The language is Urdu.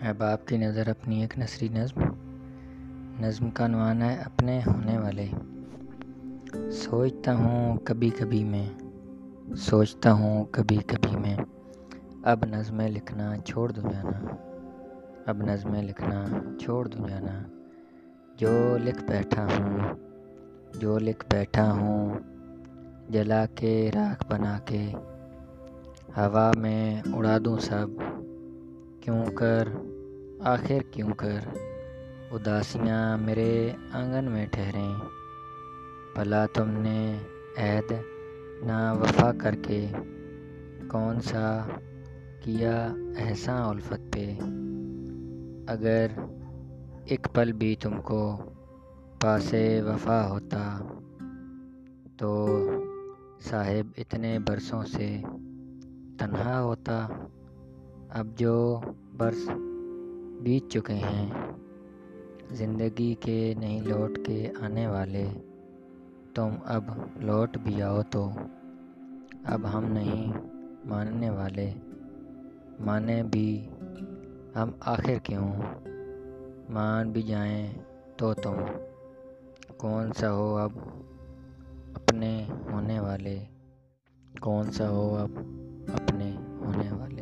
احباب کی نظر اپنی ایک نثری نظم نظم کا عنوان ہے اپنے ہونے والے۔ سوچتا ہوں کبھی کبھی میں، سوچتا ہوں کبھی کبھی میں۔ اب نظمیں لکھنا چھوڑ دوں جانا، اب نظمیں لکھنا چھوڑ دوں جانا۔ جو لکھ بیٹھا ہوں، جو لکھ بیٹھا ہوں، جلا کے راکھ بنا کے۔ ہوا میں اڑا دوں سب، کیوں کر آخر کیوں کر؟ اداسیاں میرے آنگن میں ٹھہریں۔ بھلا تم نے عہد نہ وفا کر کے کون سا کیا احساں الفت پہ۔ اگر ایک پل بھی تم کو پاس وفا ہوتا تو صاحب اتنے برسوں سے تنہا ہوتا۔ اب جو برس بیت چکے ہیں۔ زندگی کے نہیں لوٹ کے آنے والے، تم اب لوٹ بھی آؤ تو۔ اب ہم نہیں ماننے والے۔ مانے بھی ہم آخر کیوں؟ مان بھی جائیں تو تم۔ کون سا ہو اب اپنے ہونے والے؟ کون سا ہو اب اپنے ہونے والے؟